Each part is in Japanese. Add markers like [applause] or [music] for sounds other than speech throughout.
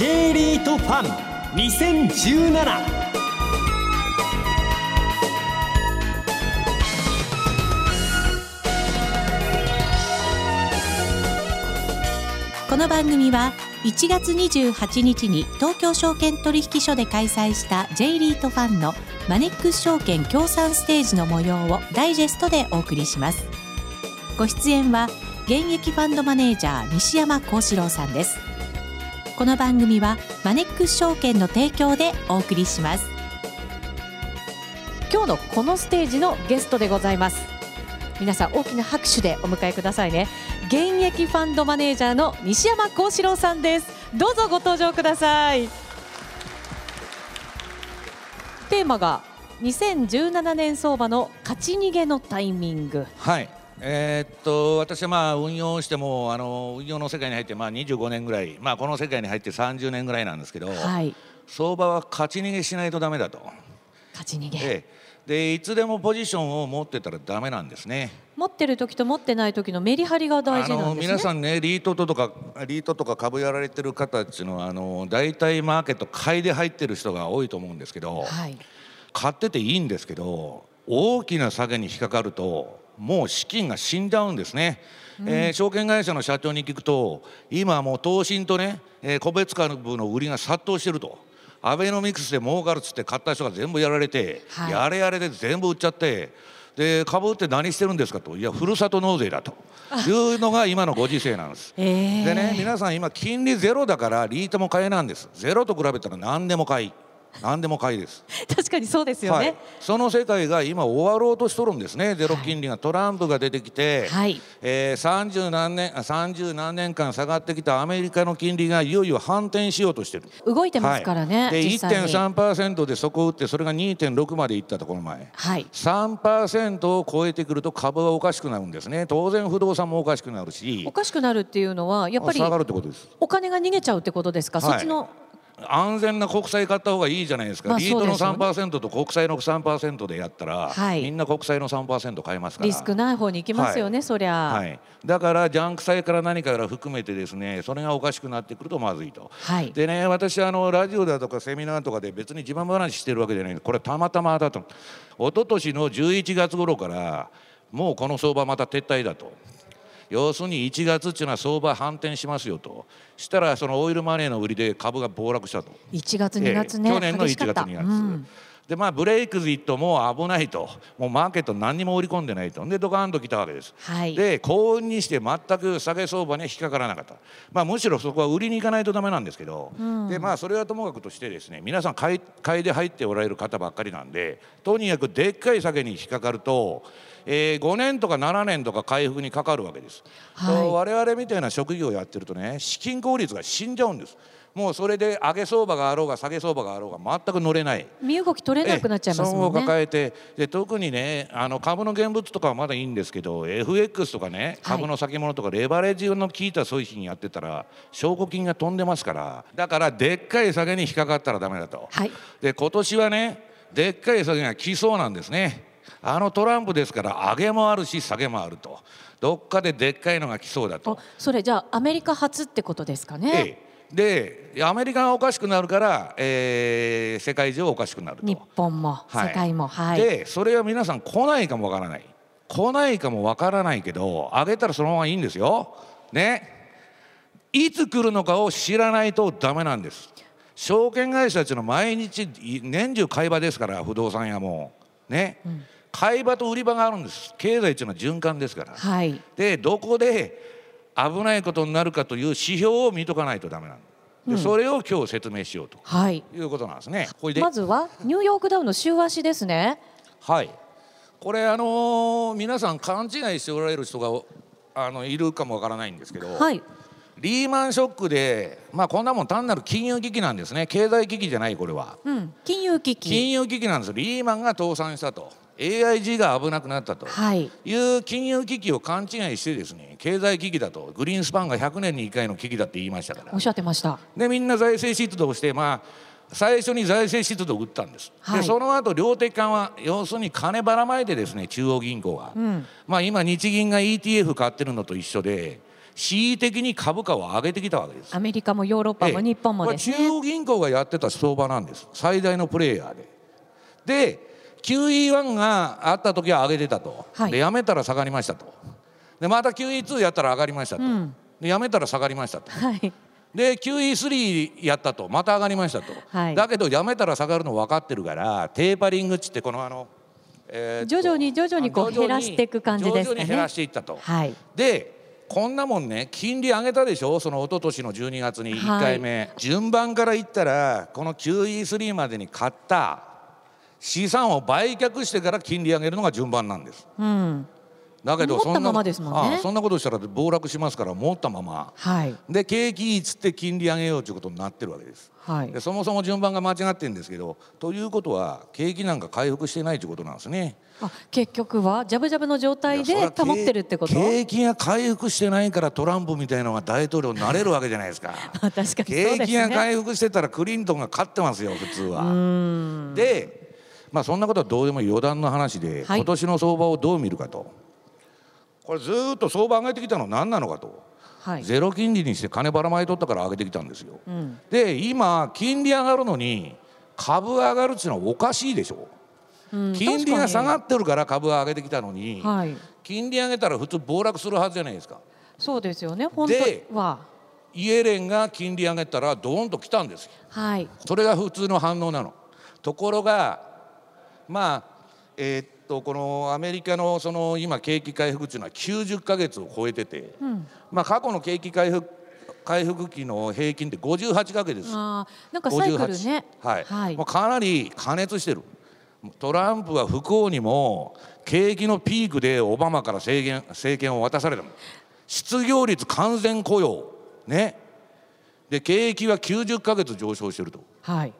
J リートファン2017この番組は1月28日に東京証券取引所で開催した J リートファンのマネックス証券協賛ステージの模様をダイジェストでお送りします。ご出演は現役ファンドマネージャー西山幸四郎さんです。この番組はマネックス証券の提供でお送りします。今日のこのステージのゲストでございます。皆さん大きな拍手でお迎えくださいね。現役ファンドマネージャーの西山幸四郎さんです。どうぞご登場ください。テーマが2017年相場の勝ち逃げのタイミング。はい。えーっと私はまあ運用してもあの運用の世界に入ってまあ25年ぐらい、まあ、この世界に入って30年ぐらいなんですけど、はい。相場は勝ち逃げしないとダメだと、勝ち逃げ、ええ。でいつでもポジションを持ってたらダメなんですね。持ってる時と持ってない時のメリハリが大事あのなんですね。皆さんねリートとかリートとか株やられてる方っていうのはあの大体マーケット買いで入ってる人が多いと思うんですけど、はい。買ってていいんですけど大きな下げに引っかかるともう資金が死んじゃうんですね、えー証券会社の社長に聞くと今はもう投信とね、えー個別株の売りが殺到してると。アベノミクスで儲かるっつって買った人が全部やられて、はい。やれやれで全部売っちゃってで株って何してるんですかと。いやふるさと納税だと。いうのが今のご時世なんです。[laughs] えー。でね皆さん今金利ゼロだからリートも買いなんです。ゼロと比べたら何でも買い何でも買いです。確かにそうですよはい。ね、、その世界が今終わろうとしとるんですね。ゼロ金利がトランプが出てきて、はい。えー、30, 何年あ30何年間下がってきたアメリカの金利がいよいよ反転しようとしてる。動いてますからね、はい、で実際に。1.3%でそこを打ってそれが2.6までいったとこの前。はい。3%を超えてくると株はおかしくなるんですね。当然不動産もおかしくなるし。おかしくなるっていうのはやっぱり下がるってことです。お金が逃げちゃうってことですか、はい。そっちの安全な国債買った方がいいじゃないですか、まあリートのそうですよね3%と国債の3%でやったら、はい。みんな国債の3%買いますから。リスクない方に行きますよね、はい。そりゃ、はい、だからジャンク債から何から含めてですねそれがおかしくなってくるとまずいと。はい。でね私あのラジオだとかセミナーとかで別に自慢話してるわけじゃないこれたまたまだと一昨年の11月頃からもうこの相場また撤退だと。要するに1月っていうのは相場反転しますよと。したらそのオイルマネーの売りで株が暴落したと。1月2月ね、ええ去年の1激しかった月2月、うん。でまあブレイクズイットも危ないと。もうマーケット何にも売り込んでないと。でドカーンと来たわけです、はい。で幸運にして全く下げ相場には引っかからなかった、まあ、むしろそこは売りに行かないとダメなんですけど、でまあそれはともかくとしてですね皆さん買い買いで入っておられる方ばっかりなんでとにかくでっかい下げに引っかかると、えー5年とか7年とか回復にかかるわけです、はい。と我々みたいな職業をやってるとね資金効率が死んじゃうんです。もうそれで上げ相場があろうが下げ相場があろうが全く乗れない。身動き取れなくなっちゃいます損をもんね。抱えてで特にねあの株の現物とかはまだいいんですけど FX とかね株の先物とかレバレッジの効いた商品やってたら証拠金が飛んでますから。だからでっかい下げに引っかかったらダメだと。はい。で今年はねでっかい下げが来そうなんですね。あのトランプですから上げもあるし下げもあると。どっかででっかいのが来そうだと。お。それじゃあアメリカ初ってことですかね、ええ。でアメリカがおかしくなるから、えー世界中おかしくなると。日本もはい。世界もはい、でそれは皆さん来ないかもわからない。来ないかもわからないけど上げたらそのままいいんですよ。ね。いつ来るのかを知らないとダメなんです。証券会社たちの毎日年中買い場ですから不動産屋も。ね、買い場と売り場があるんです。経済っていうのは循環ですから。はい。でどこで危ないことになるかという指標を見とかないとダメなんで、それを今日説明しようと。はい。いうことなんですね。これで。まずはニューヨークダウンの週足ですね。はい、これあのー皆さん勘違いしておられる人があのいるかもわからないんですけど、はい。リーマンショックで、まあ、こんなもん単なる金融危機なんですね。経済危機じゃないこれは。うん。金融危機。金融危機なんです。リーマンが倒産したと AIG が危なくなったと。はい。いう金融危機を勘違いしてですね経済危機だと。グリーンスパンが100年に1回の危機だって言いましたから。おっしゃってました。でみんな財政出動をしてまあ最初に財政出動を打ったんです、はい。でその後量的緩和要するに金ばらまいてですね中央銀行が、ん。まあ今日銀が ETF 買ってるのと一緒で恣意的に株価を上げてきたわけです。アメリカもヨーロッパもええ。日本もですね。これ中央銀行がやってた相場なんです。最大のプレイヤーで。で QE1 があった時は上げてたと、はい。でやめたら下がりましたと。でまた QE2 やったら上がりましたと、うん。でやめたら下がりましたと。はい。で QE3 やったとまた上がりましたと、はい。だけどやめたら下がるの分かってるからテーパリングっつってこのあの、えー徐々に徐々にこう減らしていく感じですかね。徐々に減らしていったと。はい。でこんなもんね金利上げたでしょ？その一昨年の12月に1回目、順番から言ったらこの QE3 までに買った資産を売却してから金利上げるのが順番なんですうん。だけどそんなそんなことしたら暴落しますから持ったままはい。で景気いいっつって金利上げようということになってるわけですはいで。そもそも順番が間違ってるんですけどということは景気なんか回復してないということなんですねあ結局はジャブジャブの状態で保ってるってこと？景気が回復してないからトランプみたいなのが大統領になれるわけじゃないですか [laughs] あ確かにそう景気がね。回復してたらクリントンが勝ってますよ普通うは。ん。でまあそんなことはどうでも余談の話で、はい今年の相場をどう見るかとこれずーっと相場上げてきたのは何なのかと、はい。ゼロ金利にして金ばらまいとったから上げてきたんですよ。うん。で今金利上がるのに株上がるっていうのはおかしいでしょ。うん金利が下が確ってるから株は上げてきたのに、はい。金利上げたら普通暴落するはずじゃないですか。そうですよね。本当では。イエレンが金利上げたらドーンと来たんですよ。はい。それが普通の反応なの。ところがまあえーっとこのアメリカのその今景気回復っていうのは90ヶ月を超えてて、うん。まあ過去の景気回復回復期の平均って58ヶ月です。ああなんかサイクルね。はい、はいもうかなり加熱してるトランプは不幸にも景気のピークでオバマから政権政権を渡されたの失業率完全雇用ねで景気は90ヶ月上昇してるとはい。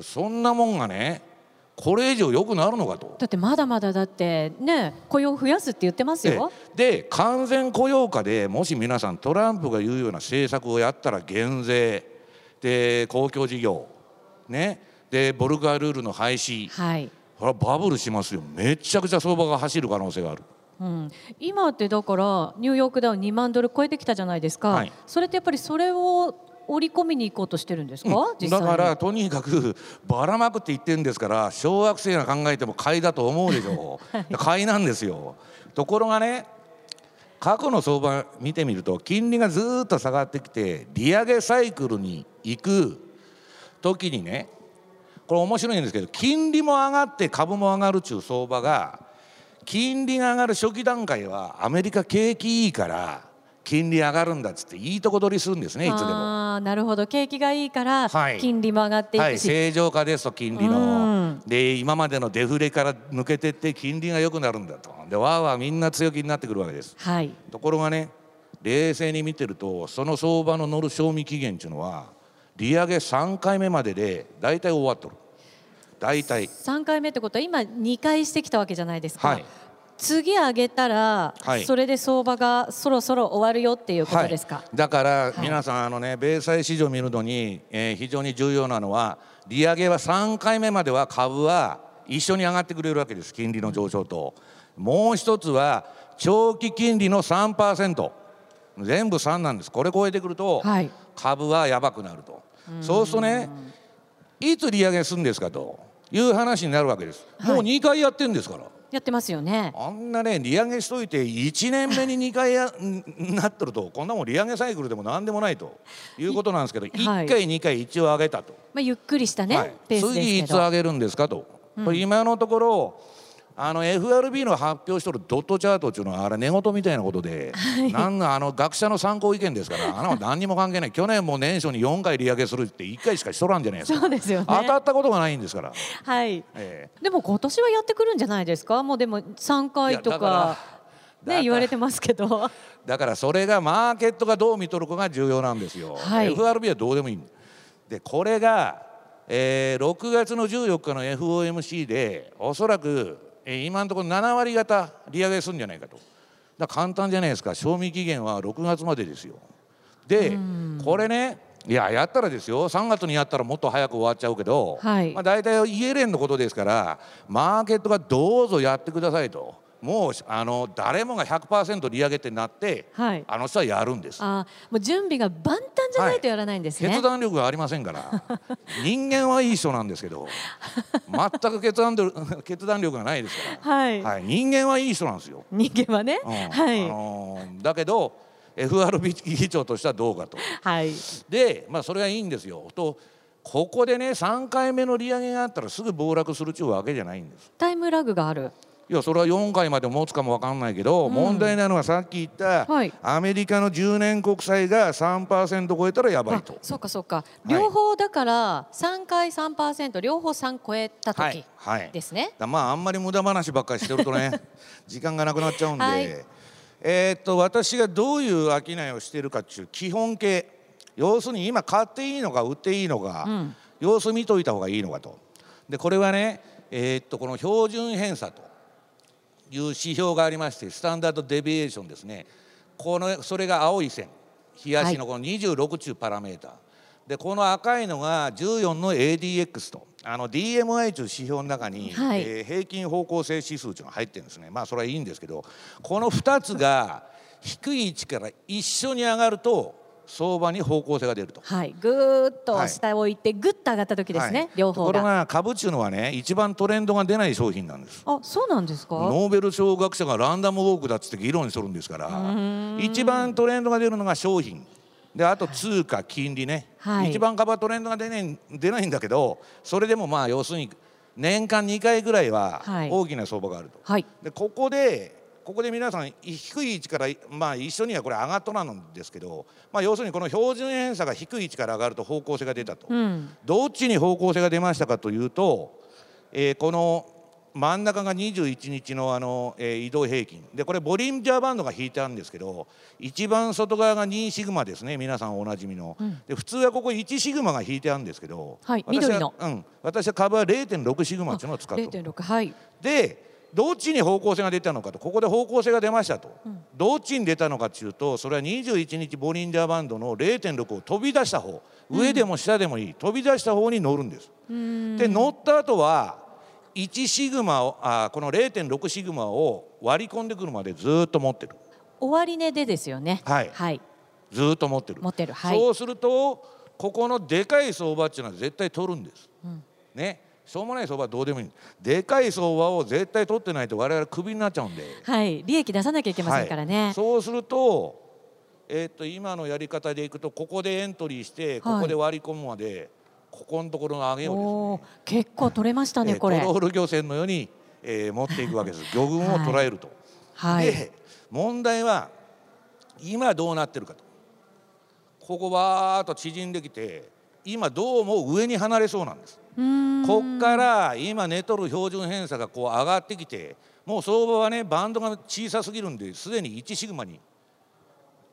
そんなもんがねこれ以上良くなるのかと。だってまだまだだってね雇用増やすって言ってますよ。でで完全雇用化でもし皆さんトランプが言うような政策をやったら減税。で公共事業。ね。でボルガールールの廃止。はい。これはバブルしますよ。めちゃくちゃ相場が走る可能性がある。うん、今ってだからニューヨークダウン2万ドル超えてきたじゃないですか、はい。それってやっぱりそれを織り込みに行こうとしてるんですか、実際だにからとにかくばらまくって言ってるんですから小学生が考えても買いだと思うでしょう。[laughs] 買い。なんですよ。ところがね過去の相場見てみると金利がずーっと下がってきて利上げサイクルに行く時にねこれ面白いんですけど金利も上がって株も上がるっちゅう相場が金利が上がる初期段階はアメリカ景気いいから金利上がるんだっつっていいとこ取りするんですねいつでも。なるほど。景気がいいからはい。金利も上がっていはい、くし、正常化ですと金利うのん。で今までのデフレから抜けてって金利が良くなるんだと。でわーわーみんな強気になってくるわけです。はい。ところがね冷静に見てるとその相場の乗る賞味期限っていうのは利上げ3回目までで大体終わっとる。大体。3回目ってことは今2回してきたわけじゃないですか、はい次上げたら、はい。それで相場がそろそろ終わるよっていうことですか、はい、だからい。皆さんあのね米債市場を見るのに、えー非常に重要なのは利上げは3回目までは株は一緒に上がってくれるわけです金利の上昇と。もう一つは長期金利の3%全部3なんです。これ超えてくるとはい。株はやばくなると。そうするとねいつ利上げするんですかという話になるわけです。もう2回やってるんですから。やってますよね。あんなね利上げしといて1年目に2回やん [laughs] なっとるとこんなもん利上げサイクルでも何でもないということなんですけど1はい。回2回一応上げたと、まあ、ゆっくりしたね、はい。ペースです次いけど。つ上げるんですかと、これ今のところあの FRB の発表しとるドットチャートっていうのはあれ寝言みたいなことで、なんだあの学者の参考意見ですからあの何にも関係ない。去年も年初に4回利上げするって1回しかしとらんじゃないですか。そうですよね。当たったことがないんですから、はい。ええ。でも今年はやってくるんじゃないですか？もうでも3回とかね言われてますけど。だからそれがマーケットがどう見とるかが重要なんですよ。はい。FRB はどうでもいい。でこれが、えー6月の14日の FOMC でおそらく、えー今のところ7割方利上げするんじゃないかと。だ簡単じゃないですか。賞味期限は6月までですよ。でこれねいややったらですよ。3月にやったらもっと早く終わっちゃうけど、はい。まあ、大体イエレンのことですからマーケットがどうぞやってくださいともうあの誰もが100%利上げってなって、はいあの人はやるんです。あーもう準備が万端じゃないとやらないんですね、決断力がありませんから [laughs] 人間はいい人なんですけど全く決断力 [laughs] 決断力がないですかはい、ら、はい、人間はいい人なんですよ。人間はね、うんはい、あのーだけど FRB 議長としてはどうかと。はいで、まあ、それはいいんですよ。とここでね3回目の利上げがあったらすぐ暴落するちゅうわけじゃないんです。タイムラグがあるいやそれは4回まで持つかもわかんないけど、問題なのはさっき言った、はい。アメリカの10年国債が3%超えたらやばいあと。そうかそうか。い。両方だから3回3%両方3超えた時はい、はい、ですね、だまああんまり無駄話ばっかりしてるとね [laughs] 時間がなくなっちゃうんで、はい。えーっと私がどういう商いをしているかっていう基本形。要するに今買っていいのか売っていいのか、うん。様子見といた方がいいのかと。でこれはね、えーっとこの標準偏差と。いう指標がありましてスタンダードデビエーションですね。このそれが青い線。冷やしのこの26中パラメーター、でこの赤いのが14の ADX と。あの DMI という指標の中に、はい。えー平均方向性指数というのが入ってるんですね。まあそれはいいんですけどこの2つが低い位置から一緒に上がると相場に方向性が出ると。はい。ぐーっと下を行ってぐっと上がった時ですね、はい。両方ところがが株っていうのはね一番トレンドが出ない商品なんです。あそうなんですか？ノーベル賞学者がランダムウォークだっつって議論するんですから一番トレンドが出るのが商品。であと通貨金利ね、はい。一番株はトレンドが出ない出ないんだけどそれでもまあ要するに年間2回ぐらいははい。大きな相場があると。はい。でここでここで皆さん低い位置からまあ一緒にはこれ上がっとらんんですけど、まあ、要するにこの標準偏差が低い位置から上がると方向性が出たと。うん。どっちに方向性が出ましたかというと、えーこの真ん中が21日のあの、えー移動平均。でこれボリンジャーバンドが引いてあるんですけど一番外側が2シグマですね。皆さんおなじみの、で普通はここ1シグマが引いてあるんですけど、はい私はうん、私は株は0.6シグマっていうのを使ってる0.6はい。でどっちに方向性が出たのかと。ここで方向性が出ましたと、どっちに出たのかというとそれは21日ボリンジャーバンドの0.6を飛び出した方。上でも下でもいい、飛び出した方に乗るんです。で乗った後は1シグマをあこの0.6シグマを割り込んでくるまでずっと持ってる。終値でですよね。はい。はい。ずっと持ってる。持ってる。はい。そうするとここのでかい相場っていうのは絶対取るんです、ねしょうもない相場はどうでもいい。でかい相場を絶対取ってないと我々クビになっちゃうんで。はい。利益出さなきゃいけませんからね、はい。そうすると,、えー、と今のやり方でいくとここでエントリーしてここで割り込むまで、ここのところの上げをですね。結構取れましたね、えーこれ。トロール漁船のように、えー持っていくわけです。魚群を捉えると。はい。で問題は今どうなってるかと。ここバーっと縮んできて今どうも上に離れそうなんです。こっから今寝とる標準偏差がこう上がってきてもう相場はねバンドが小さすぎるんですでに1シグマに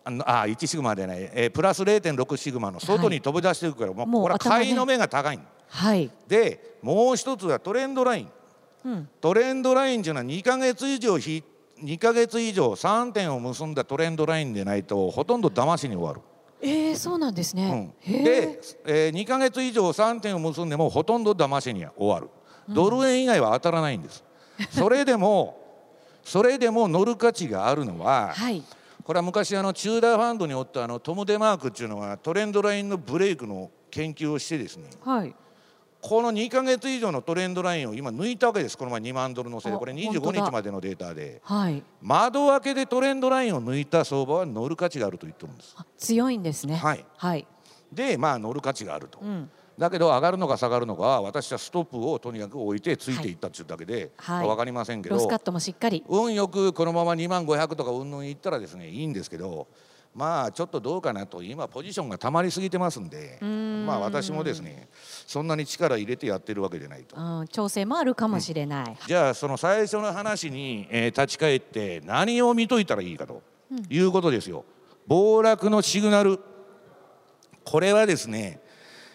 あのあ1シグマでない、えープラス0.6シグマの外に飛び出してるから、もうもうこれは買いの目が高いんはい、でもう一つはトレンドライン。うん、トレンドラインっていうのは2ヶ月以上ひ2ヶ月以上3点を結んだトレンドラインでないとほとんど騙しに終わる。えー、そうなんですね、うん、で、えー、2ヶ月以上3点を結んでもほとんど騙しに終わる。ドル円以外は当たらないんです、それでも [laughs] それでも乗る価値があるのははい。これは昔あのチューダーファンドにおったあのトム・デマークっていうのがトレンドラインのブレイクの研究をしてですねはいこの2ヶ月以上のトレンドラインを今抜いたわけです。この前2万ドルのせいで。あこれ本当だ25日までのデータで。はい。窓開けでトレンドラインを抜いた相場は乗る価値があると言ってるんです。あ強いんですね。はい。はい、でまあ乗る価値があると、うん、だけど上がるのか下がるのかは私はストップをとにかく置いてついていったっていうだけで、はい。分かりませんけど、ロスカットもしっかり。運よくこのまま2万500とかうんぬんいったらですねいいんですけどまあちょっとどうかなと今ポジションが溜まりすぎてますんでん。まあ私もですねそんなに力入れてやってるわけじゃないと。うん、調整もあるかもしれない、じゃあその最初の話に、えー立ち返って何を見といたらいいかということですよ。暴落のシグナル。これはですね、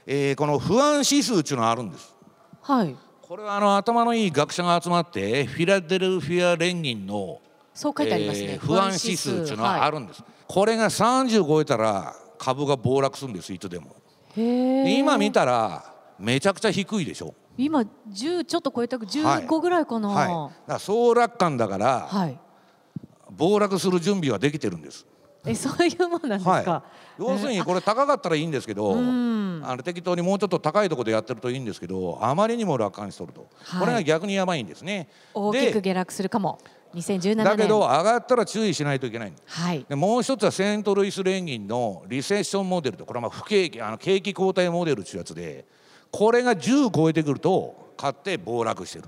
えーこの不安指数っていうのがあるんです。はい。これはあの頭のいい学者が集まってフィラデルフィア連銀の、そう書いてありますね、えー不安指数っていうのはあるんです。これが30超えたら株が暴落するんですいつでも。今見たらめちゃくちゃ低いでしょ。今10ちょっと超えた15ぐらいかな。はい、だから総楽観だから、はい。暴落する準備はできてるんです。えそういうもんなんですか？はい、要するにこれ高かったらいいんですけど、んあの適当にもうちょっと高いところでやってるといいんですけどあまりにも楽観しとると、はいこれが逆にやばいんですね。大きくで下落するかも。2017年。だけど上がったら注意しないといけないはい。でもう一つはセントルイス連銀のリセッションモデルとこれはまあ不景気あの景気後退モデルというやつでこれが10超えてくると買って暴落してる。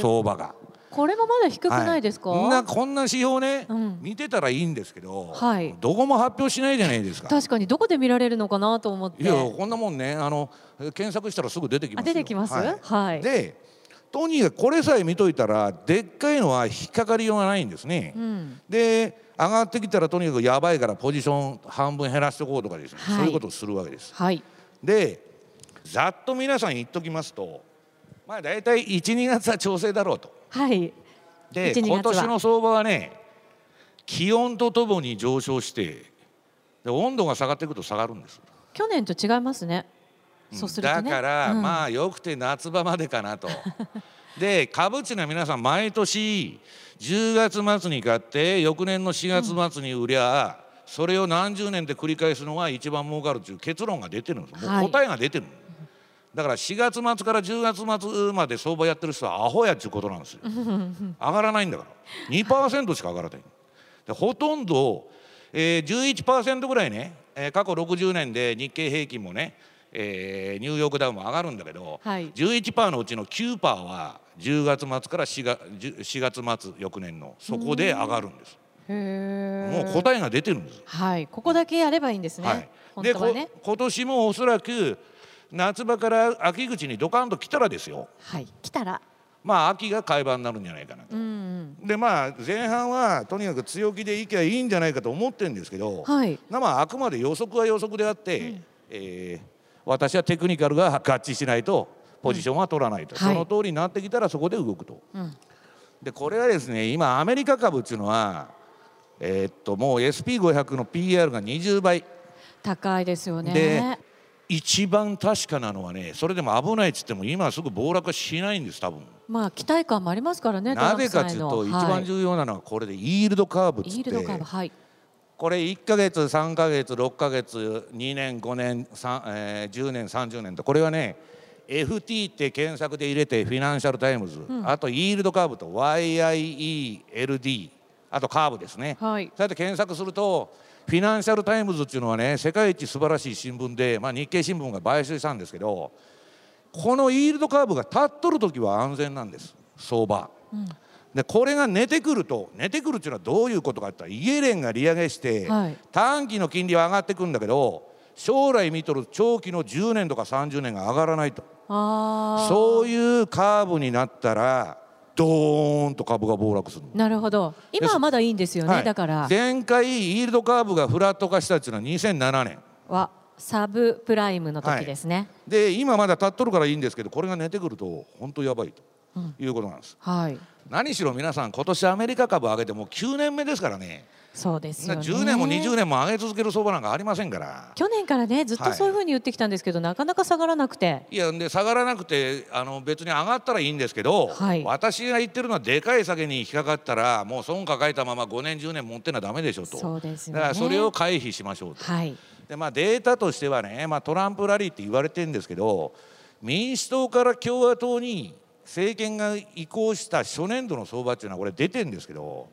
相場が。これもまだ低くないですか？はい、んなこんな指標ね、うん見てたらいいんですけど、はいどこも発表しないじゃないですか。確かにどこで見られるのかなと思って。いやこんなもんねあの検索したらすぐ出てきます出てきます？はいはい。でとにかくこれさえ見といたらでっかいのは引っかかりようがないんですね。うん。で上がってきたらとにかくやばいからポジション半分減らしておこうとかですね、はいそういうことをするわけです。はい。でざっと皆さん言っときますとまあ大体12月は調整だろうと。はい。で1 2今年の相場はね気温とともに上昇してで温度が下がっていくと下がるんです。去年と違いますね。そうするとね。だから、うん。まあよくて夏場までかなと。[laughs] で株地の皆さん毎年10月末に買って翌年の4月末に売りゃ、それを何十年で繰り返すのが一番儲かるという結論が出てるんです。もはい。う答えが出てる、だから4月末から10月末まで相場やってる人はアホやっちゅうことなんですよ。[laughs] 上がらないんだから。2%しか上がらない。でほとんど、えー、11%ぐらいね、えー過去60年で日経平均もね、えーニューヨークダウも上がるんだけど、はい11%のうちの9%は10月末から4月 ,4 月末翌年のそこで上がるんです。もう答えが出てるんです、はい。ここだけやればいいんですね。はい、はね。今年もおそらく夏場から秋口にドカンと来たらですよはい。来たら。まあ秋が買い場になるんじゃないかなと。うんでまあ前半はとにかく強気でいけばいいんじゃないかと思ってるんですけど、うん。はい。まああくまで予測は予測であって、えー私はテクニカルが合致しないとポジションは取らないと、はいその通りになってきたらそこで動くと。うん。でこれはですね今アメリカ株っていうのは、えーっともう SP500 の PR が20倍高いですよね。で一番確かなのはねそれでも危ないっつっても今すぐ暴落はしないんです多分。まあ期待感もありますからね。なぜかというと一番要重要なのはこれでイールドカーブっつってイールドカーブはい。これ1ヶ月3ヶ月6ヶ月2年5年3、えー10年30年とこれはね FT って検索で入れてフィナンシャルタイムズ、あとイールドカーブと YIELD あとカーブですね、はい。そうやって検索するとフィナンシャルタイムズっていうのはね世界一素晴らしい新聞で、まあ、日経新聞が買収したんですけどこのイールドカーブが立っとる時は安全なんです。相場。でこれが寝てくると寝てくるっていうのはどういうことかって言ったらイエレンが利上げして、はい短期の金利は上がってくんだけど将来見とる長期の10年とか30年が上がらないと。そういうカーブになったらドーンと株が暴落するのなるほど。今はまだいいんですよね。はいだから前回イールドカーブがフラット化したっていうのは2007年はサブプライムの時ですね。で今まだ立っとるからいいんですけどこれが寝てくると本当やばいということなんです、はい。何しろ皆さん今年アメリカ株上げてもう9年目ですからね。そうですよね。10年も20年も上げ続ける相場なんかありませんから。去年からねずっとそういうふうに言ってきたんですけど、なかなか下がらなくて。いやで下がらなくてあの別に上がったらいいんですけど、はい。私が言ってるのはでかい下げに引っかかったらもう損抱えたまま5年10年持ってのはダメでしょと。そうですよね。だからそれを回避しましょうと、はい。でまあ、データとしてはね、まあ、トランプラリーって言われてるんですけど民主党から共和党に政権が移行した初年度の相場っていうのはこれ出てるんですけど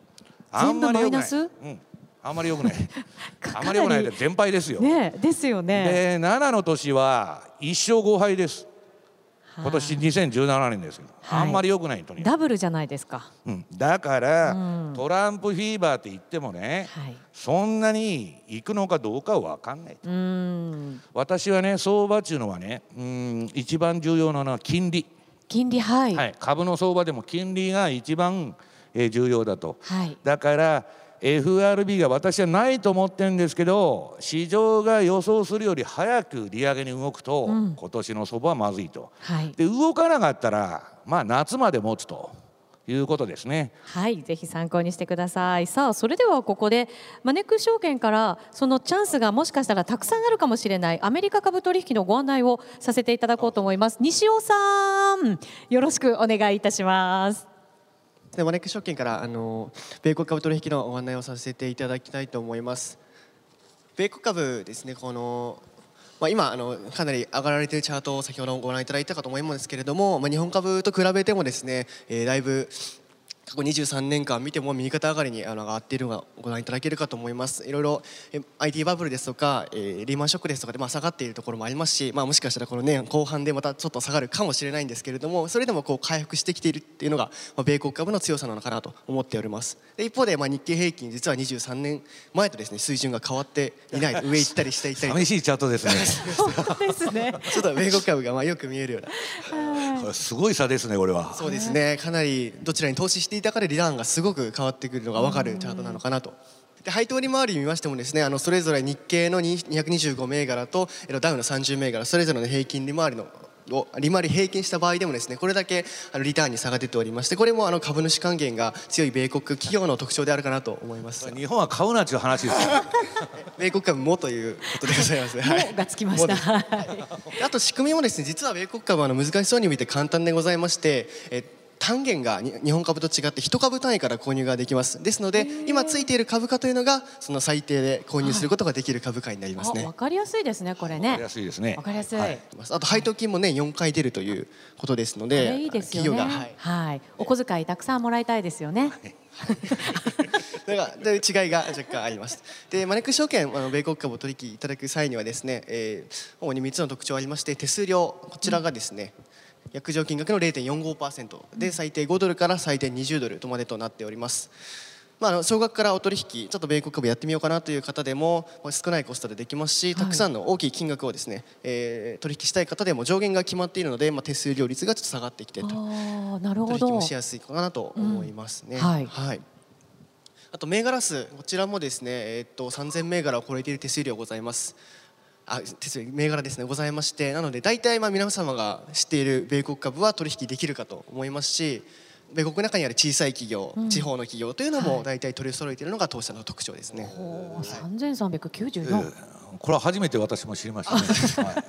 あんまり良くない。うん、あんまり良くない。[laughs] かあんまり良くないで全敗ですよ、ねですよね。で7の年は1勝5敗です。今年2017年ですけど、はい。あんまり良くないとにダブルじゃないですか。うん、だから、うん。トランプフィーバーって言ってもね、はい。そんなに行くのかどうかは分かんないと。私はね相場っていうのはねうん一番重要なのは金利、金利はい。はい、株の相場でも金利が一番、えー重要だとはい。だから FRB が私はないと思ってるんですけど市場が予想するより早く利上げに動くと、うん今年の相場はまずいとはい。で動かなかったらまあ夏まで持つということですね。はい、ぜひ参考にしてください。さあ、それではここでマネックス証券からそのチャンスがもしかしたらたくさんあるかもしれないアメリカ株取引のご案内をさせていただこうと思います。西尾さん、よろしくお願いいたします。でマネックス証券からあの米国株取引のご案内をさせていただきたいと思います。米国株ですね、このまあ、今あのかなり上がられているチャートを先ほどご覧いただいたかと思いますけれども、まあ、日本株と比べてもですね、えーだいぶ過去23年間見ても右肩上がりにあの上がっているのがご覧いただけるかと思いますいろいろえ IT バブルですとか、えーリーマンショックですとかでまあ下がっているところもありますし、まあ、もしかしたらこの年後半でまたちょっと下がるかもしれないんですけれどもそれでもこう回復してきているっていうのが、まあ、米国株の強さなのかなと思っておりますで一方で、まあ、日経平均実は23年前とですね水準が変わっていない上行ったり下行ったり寂しいチャートですね。[laughs] ですね。ちょっと米国株がまあよく見えるようなこれすごい差ですね、これは。そうですねかなりどちらに投資していたかでリターンがすごく変わってくるのが分かるチャートなのかなと。で配当利回り見ましてもですねあのそれぞれ日経のに225銘柄とダウの30銘柄それぞれの平均利回りのを利回り平均した場合でもですねこれだけあのリターンに差が出ておりましてこれもあの株主還元が強い米国企業の特徴であるかなと思います日本は買うなっていう話ですよ。[laughs] 米国株もということでございます、はいがつきました。はいであと仕組みもですね実は米国株はあの難しそうに見て簡単でございましてえ単元がに日本株と違って一株単位から購入ができますですので今ついている株価というのがその最低で購入することができる株価になりますねあわかりやすいですね、これねわかりや。すいですねわ。かりやすい。はいあと配当金も年4回出るということですのこでれいいですよね。企業が、はい、はい、お小遣いたくさんもらいたいですよね。[laughs] だからで違いが若干あります。でマネックス証券あの米国株を取引いただく際にはですね、えー主に3つの特徴ありまして手数料こちらがですね、約定金額の0.45%で最低5ドルから最低20ドルとまでとなっております。まあ、少額からお取引ちょっと米国株やってみようかなという方でもまあ少ないコストでできますし、たくさんの大きい金額をですね、えー取引したい方でも上限が決まっているので、まあ、手数料率がちょっと下がってきてとなるほど取引も。しやすいかなと思いますね。うんはいあと銘柄数こちらもですね、えーっと3000銘柄を超えている手数料ございます。あ手銘柄ですねございましてなので大体まあ皆様が知っている米国株は取引できるかと思いますし米国の中にある小さい企業、地方の企業というのはいも大体取り揃えているのが当社の特徴ですね。お三千三百九十え四。ーこれは初めて私も知りましたね。は [laughs]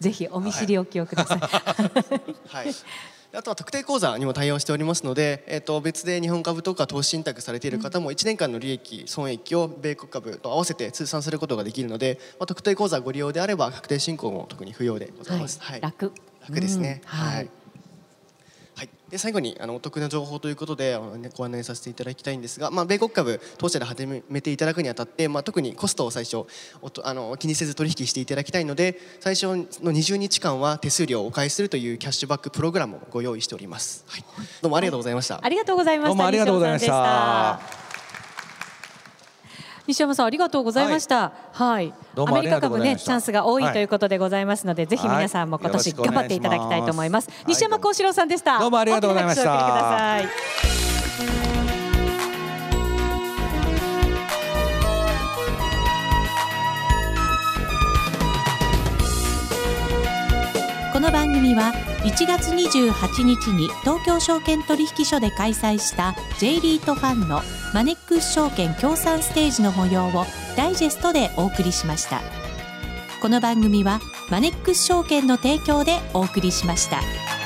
いぜひお見知りおきをください。はい。[laughs] あとは特定口座にも対応しておりますので、えっと別で日本株とか投資信託されている方も1年間の利益損益を米国株と合わせて通算することができるので、まあ、特定口座ご利用であれば確定申告も特に不要でございます。はい楽。楽ですね。はい、で最後にあのお得な情報ということでご案内させていただきたいんですが、まあ、米国株当社で始めていただくにあたって、まあ、特にコストを最初おとあの気にせず取引していただきたいので最初の20日間は手数料をお返しするというキャッシュバックプログラムをご用意しております、はい、どうもありがとうございました。ありがとうございました。どうもありがとうございました西山さんありがとうございました。はい。どうもアメリカ株ねチャンスが多いはいということでございますので、ぜひ皆さんも今年頑張っていただきたいと思います。はい西山幸四郎さんでした。どうもありがとうございましたお送りください。この番組は1月28日に東京証券取引所で開催した J リートファンのマネックス証券協賛ステージの模様をダイジェストでお送りしましたこの番組はマネックス証券の提供でお送りしました。